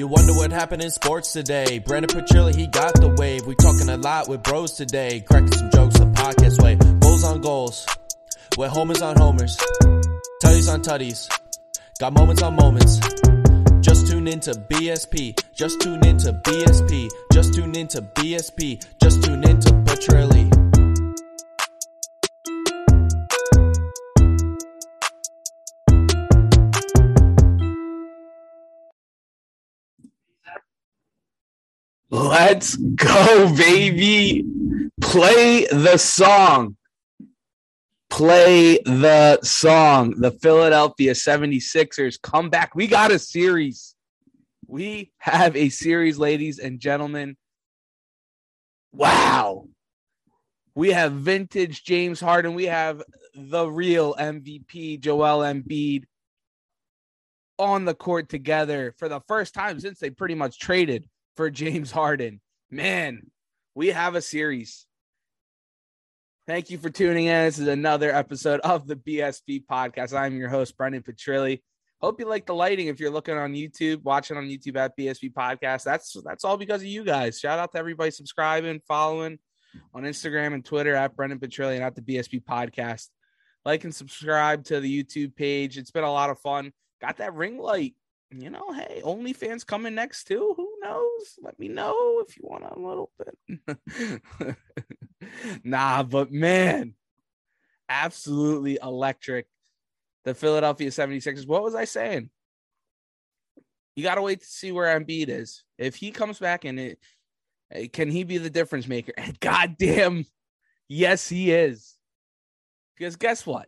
you wonder what happened in sports today, Brendan Petrilli, he got the wave. We talking a lot with bros today, cracking some jokes the podcast way. Goals on goals, with homers on homers, tutties on tutties, got moments on moments. Just tune into BSP, just tune into BSP, just tune into BSP, just tune into Petrilli. Let's go, baby. Play the song. Play the song. The Philadelphia 76ers come back. We got a series. We have a series, ladies and gentlemen. Wow. We have vintage James Harden. We have the real MVP, Joel Embiid, on the court together for the first time since they pretty much traded for James Harden. Man, we have a series. Thank you for tuning in. This is another episode of the BSB podcast. I'm your host, Brendan Petrilli. Hope you like the lighting. If you're looking on YouTube, watching on YouTube at BSB Podcast, that's that's all because of you guys. Shout out to everybody subscribing, following on Instagram and Twitter at Brendan Petrilli and at the BSB Podcast. Like and subscribe to the YouTube page. It's been a lot of fun. Got that ring light you know, hey, OnlyFans coming next too. Who knows? Let me know if you want a little bit. nah, but man, absolutely electric. The Philadelphia 76ers. What was I saying? You got to wait to see where Embiid is. If he comes back and it, eh, can he be the difference maker? And goddamn, yes, he is. Because guess what?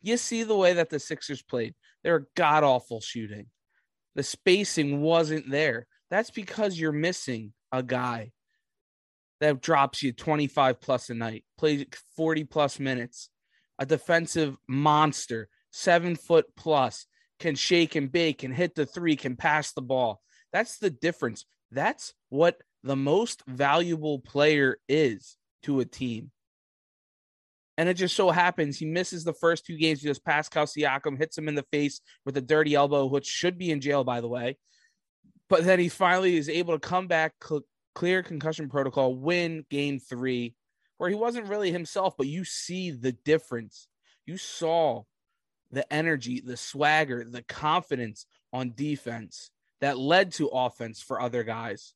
You see the way that the Sixers played. They're god awful shooting the spacing wasn't there. That's because you're missing a guy that drops you 25 plus a night, plays 40 plus minutes, a defensive monster, seven foot plus, can shake and bake, can hit the three, can pass the ball. That's the difference. That's what the most valuable player is to a team. And it just so happens he misses the first two games because Pascal Siakam hits him in the face with a dirty elbow, which should be in jail, by the way. But then he finally is able to come back, cl- clear concussion protocol, win game three, where he wasn't really himself, but you see the difference. You saw the energy, the swagger, the confidence on defense that led to offense for other guys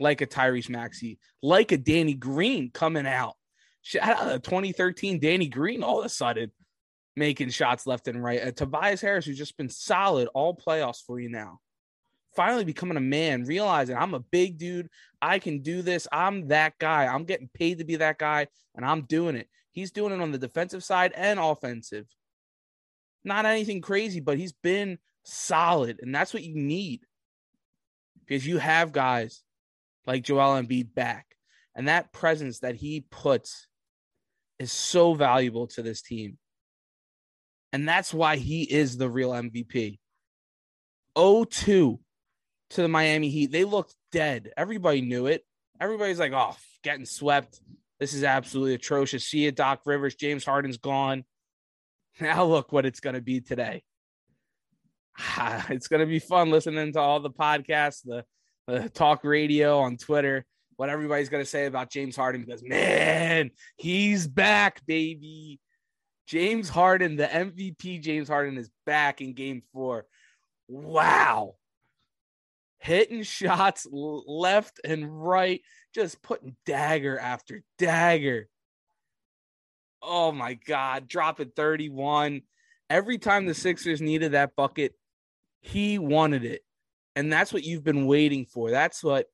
like a Tyrese Maxey, like a Danny Green coming out Shout out to 2013 Danny Green all of a sudden making shots left and right. And Tobias Harris, who's just been solid all playoffs for you now. Finally becoming a man, realizing I'm a big dude. I can do this. I'm that guy. I'm getting paid to be that guy, and I'm doing it. He's doing it on the defensive side and offensive. Not anything crazy, but he's been solid, and that's what you need because you have guys like Joel Embiid back, and that presence that he puts is so valuable to this team. And that's why he is the real MVP. 0 2 to the Miami Heat. They looked dead. Everybody knew it. Everybody's like, oh, getting swept. This is absolutely atrocious. See it, Doc Rivers. James Harden's gone. Now look what it's going to be today. It's going to be fun listening to all the podcasts, the, the talk radio on Twitter what everybody's going to say about James Harden because, man, he's back, baby. James Harden, the MVP James Harden, is back in game four. Wow. Hitting shots left and right, just putting dagger after dagger. Oh my God, dropping 31. Every time the Sixers needed that bucket, he wanted it. And that's what you've been waiting for. That's what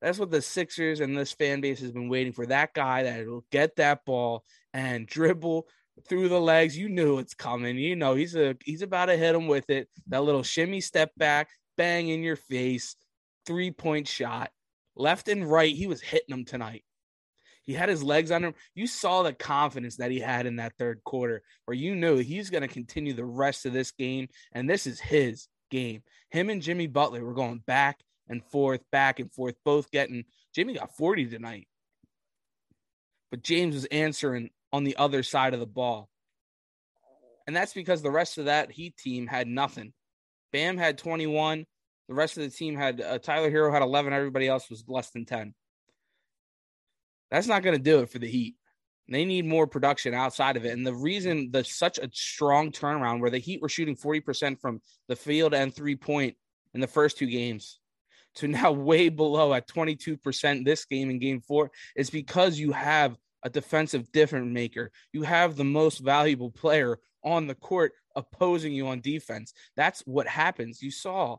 that's what the Sixers and this fan base has been waiting for. That guy that will get that ball and dribble through the legs. You knew it's coming. You know he's a he's about to hit him with it. That little shimmy step back, bang in your face, three point shot, left and right. He was hitting them tonight. He had his legs on him. You saw the confidence that he had in that third quarter, where you knew he's going to continue the rest of this game, and this is his game. Him and Jimmy Butler were going back and forth, back and forth, both getting. Jimmy got 40 tonight, but James was answering on the other side of the ball. And that's because the rest of that Heat team had nothing. Bam had 21, The rest of the team had uh, Tyler Herro had 11. Everybody else was less than 10. That's not going to do it for the Heat. They need more production outside of it. And the reason the such a strong turnaround where the Heat were shooting 40% from the field and three point in the first two games to now way below at 22% this game in game four is because you have a defensive different maker. You have the most valuable player on the court opposing you on defense. That's what happens. You saw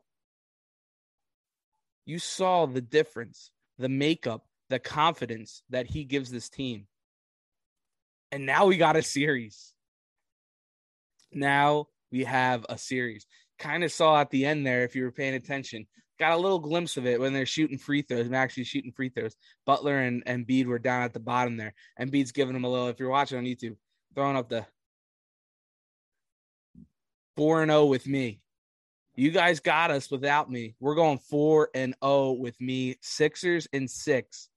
you saw the difference, the makeup, the confidence that he gives this team. And now we got a series. Now we have a series. Kind of saw at the end there, if you were paying attention, got a little glimpse of it when they're shooting free throws and actually shooting free throws. Butler and, and Bede were down at the bottom there. And Bede's giving them a little, if you're watching on YouTube, throwing up the 4 and 0 with me. You guys got us without me. We're going 4 and 0 with me. Sixers and 6.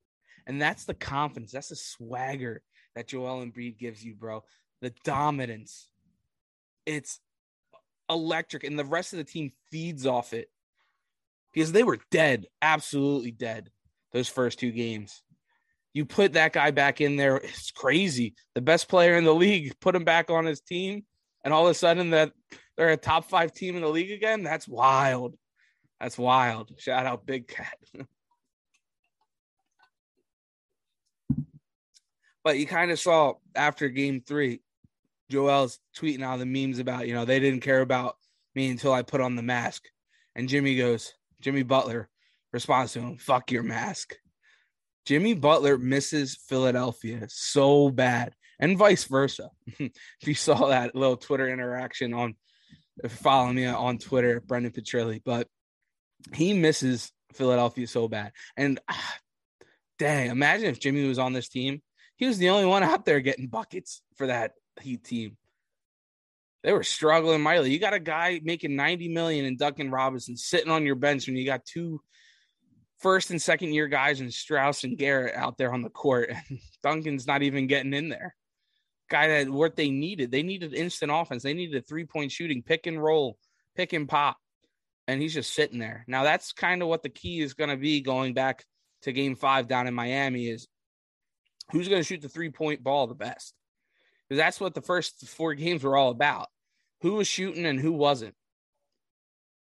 And that's the confidence. That's the swagger that Joel and Embiid gives you, bro. The dominance. It's electric and the rest of the team feeds off it. Because they were dead, absolutely dead those first two games. You put that guy back in there, it's crazy. The best player in the league, put him back on his team, and all of a sudden that they're a top five team in the league again. That's wild. That's wild. Shout out Big Cat. but you kind of saw after game three, Joel's tweeting all the memes about, you know, they didn't care about me until I put on the mask. And Jimmy goes, Jimmy Butler responds to him, fuck your mask. Jimmy Butler misses Philadelphia so bad, and vice versa. if you saw that little Twitter interaction on follow me on Twitter, Brendan Petrilli, but he misses Philadelphia so bad. And ah, dang, imagine if Jimmy was on this team. He was the only one out there getting buckets for that Heat team. They were struggling mightily. You got a guy making 90 million in Duncan Robinson sitting on your bench when you got two first and second year guys and Strus and Garrett out there on the court. And Duncan's not even getting in there guy that what they needed. They needed instant offense. They needed three point shooting, pick and roll, pick and pop. And he's just sitting there. Now that's kind of what the key is going to be going back to game five down in Miami is who's going to shoot the three point ball the best? Because that's what the first four games were all about. Who was shooting and who wasn't.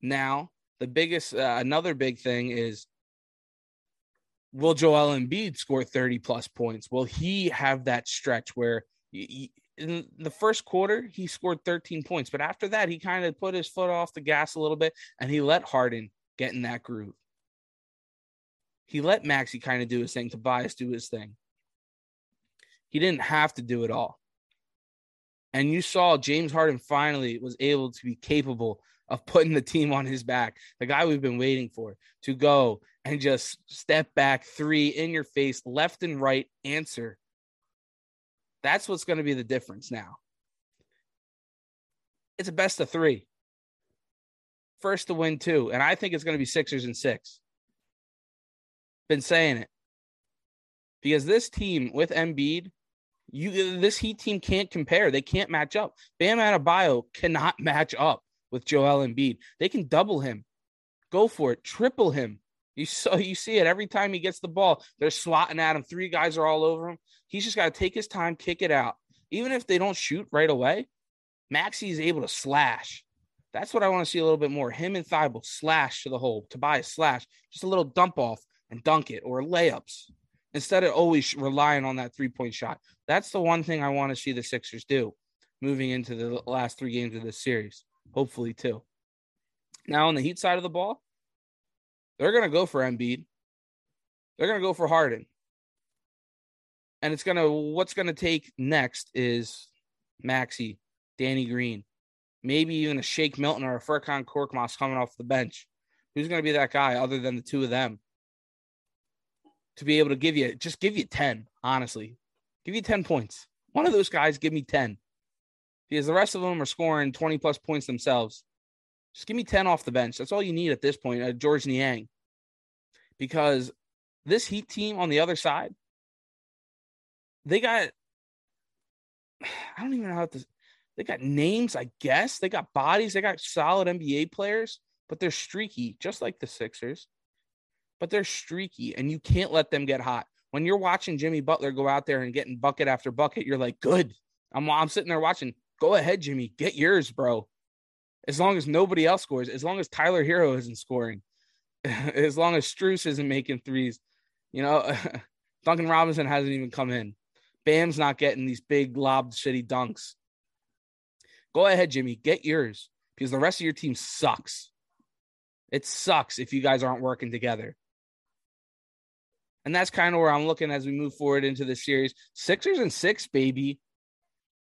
Now, the biggest, uh, another big thing is will Joel Embiid score 30 plus points? Will he have that stretch where in the first quarter, he scored 13 points, but after that, he kind of put his foot off the gas a little bit and he let Harden get in that groove. He let Maxey kind of do his thing, Tobias do his thing. He didn't have to do it all. And you saw James Harden finally was able to be capable of putting the team on his back, the guy we've been waiting for to go and just step back three in your face, left and right answer that's what's going to be the difference now. It's a best of three. First to win two. And I think it's going to be Sixers and six. Been saying it. Because this team with Embiid, you this Heat team can't compare. They can't match up. Bam Adebayo cannot match up with Joel Embiid. They can double him, go for it, triple him. You saw you see it every time he gets the ball. They're swatting at him. Three guys are all over him. He's just got to take his time, kick it out. Even if they don't shoot right away, Maxey is able to slash. That's what I want to see a little bit more. Him and Thybulle slash to the hole. Tobias slash, just a little dump off and dunk it or layups instead of always relying on that three point shot. That's the one thing I want to see the Sixers do moving into the last three games of this series. Hopefully, too. Now, on the Heat side of the ball, they're going to go for Embiid. They're going to go for Harden. And it's going to, what's going to take next is Maxey, Danny Green, maybe even a Shake Milton or a Furkan Korkmaz coming off the bench. Who's going to be that guy other than the two of them to be able to give you, just give you 10, honestly. Give you 10 points. One of those guys, give me 10 because the rest of them are scoring 20 plus points themselves. Just give me 10 off the bench. That's all you need at this point, uh, Georges Niang. Because this Heat team on the other side, they got, I don't even know how to, they got names, I guess. They got bodies. They got solid NBA players. but they're streaky, just like the Sixers. But they're streaky, and you can't let them get hot. When you're watching Jimmy Butler go out there and getting bucket after bucket, you're like, good. I'm, I'm sitting there watching. Go ahead, Jimmy. Get yours, bro. As long as nobody else scores, as long as Tyler Herro isn't scoring, as long as Strus isn't making threes, you know, Duncan Robinson hasn't even come in. Bam's not getting these big lobbed shitty dunks. Go ahead, Jimmy. Get yours because the rest of your team sucks. It sucks if you guys aren't working together. And that's kind of where I'm looking as we move forward into the series. Sixers and six, baby,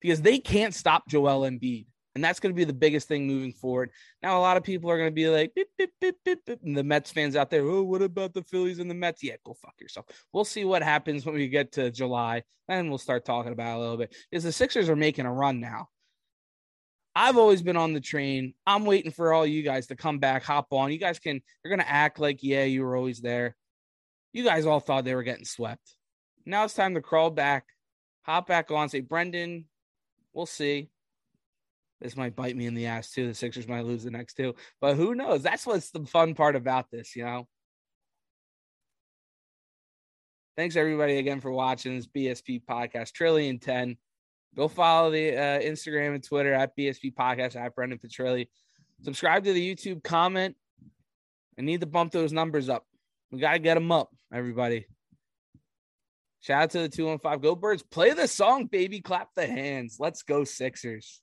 because they can't stop Joel Embiid. And that's going to be the biggest thing moving forward. Now, a lot of people are going to be like, beep, beep, beep, beep, beep. and the Mets fans out there, oh, what about the Phillies and the Mets? Yeah, go fuck yourself. We'll see what happens when we get to July, and we'll start talking about a little bit. Because the Sixers are making a run now. I've always been on the train. I'm waiting for all you guys to come back, hop on. You guys can, you're going to act like, yeah, you were always there. You guys all thought they were getting swept. Now it's time to crawl back, hop back on, say, Brendan, we'll see. This might bite me in the ass too. The Sixers might lose the next two, but who knows? That's what's the fun part about this, you know. Thanks everybody again for watching this BSP podcast, Trillion 10. Go follow the uh, Instagram and Twitter at BSP podcast at Brendan Petrilli. Subscribe to the YouTube, comment. I need to bump those numbers up. We got to get them up, everybody. Shout out to the 215 Go Birds. Play the song, baby. Clap the hands. Let's go, Sixers.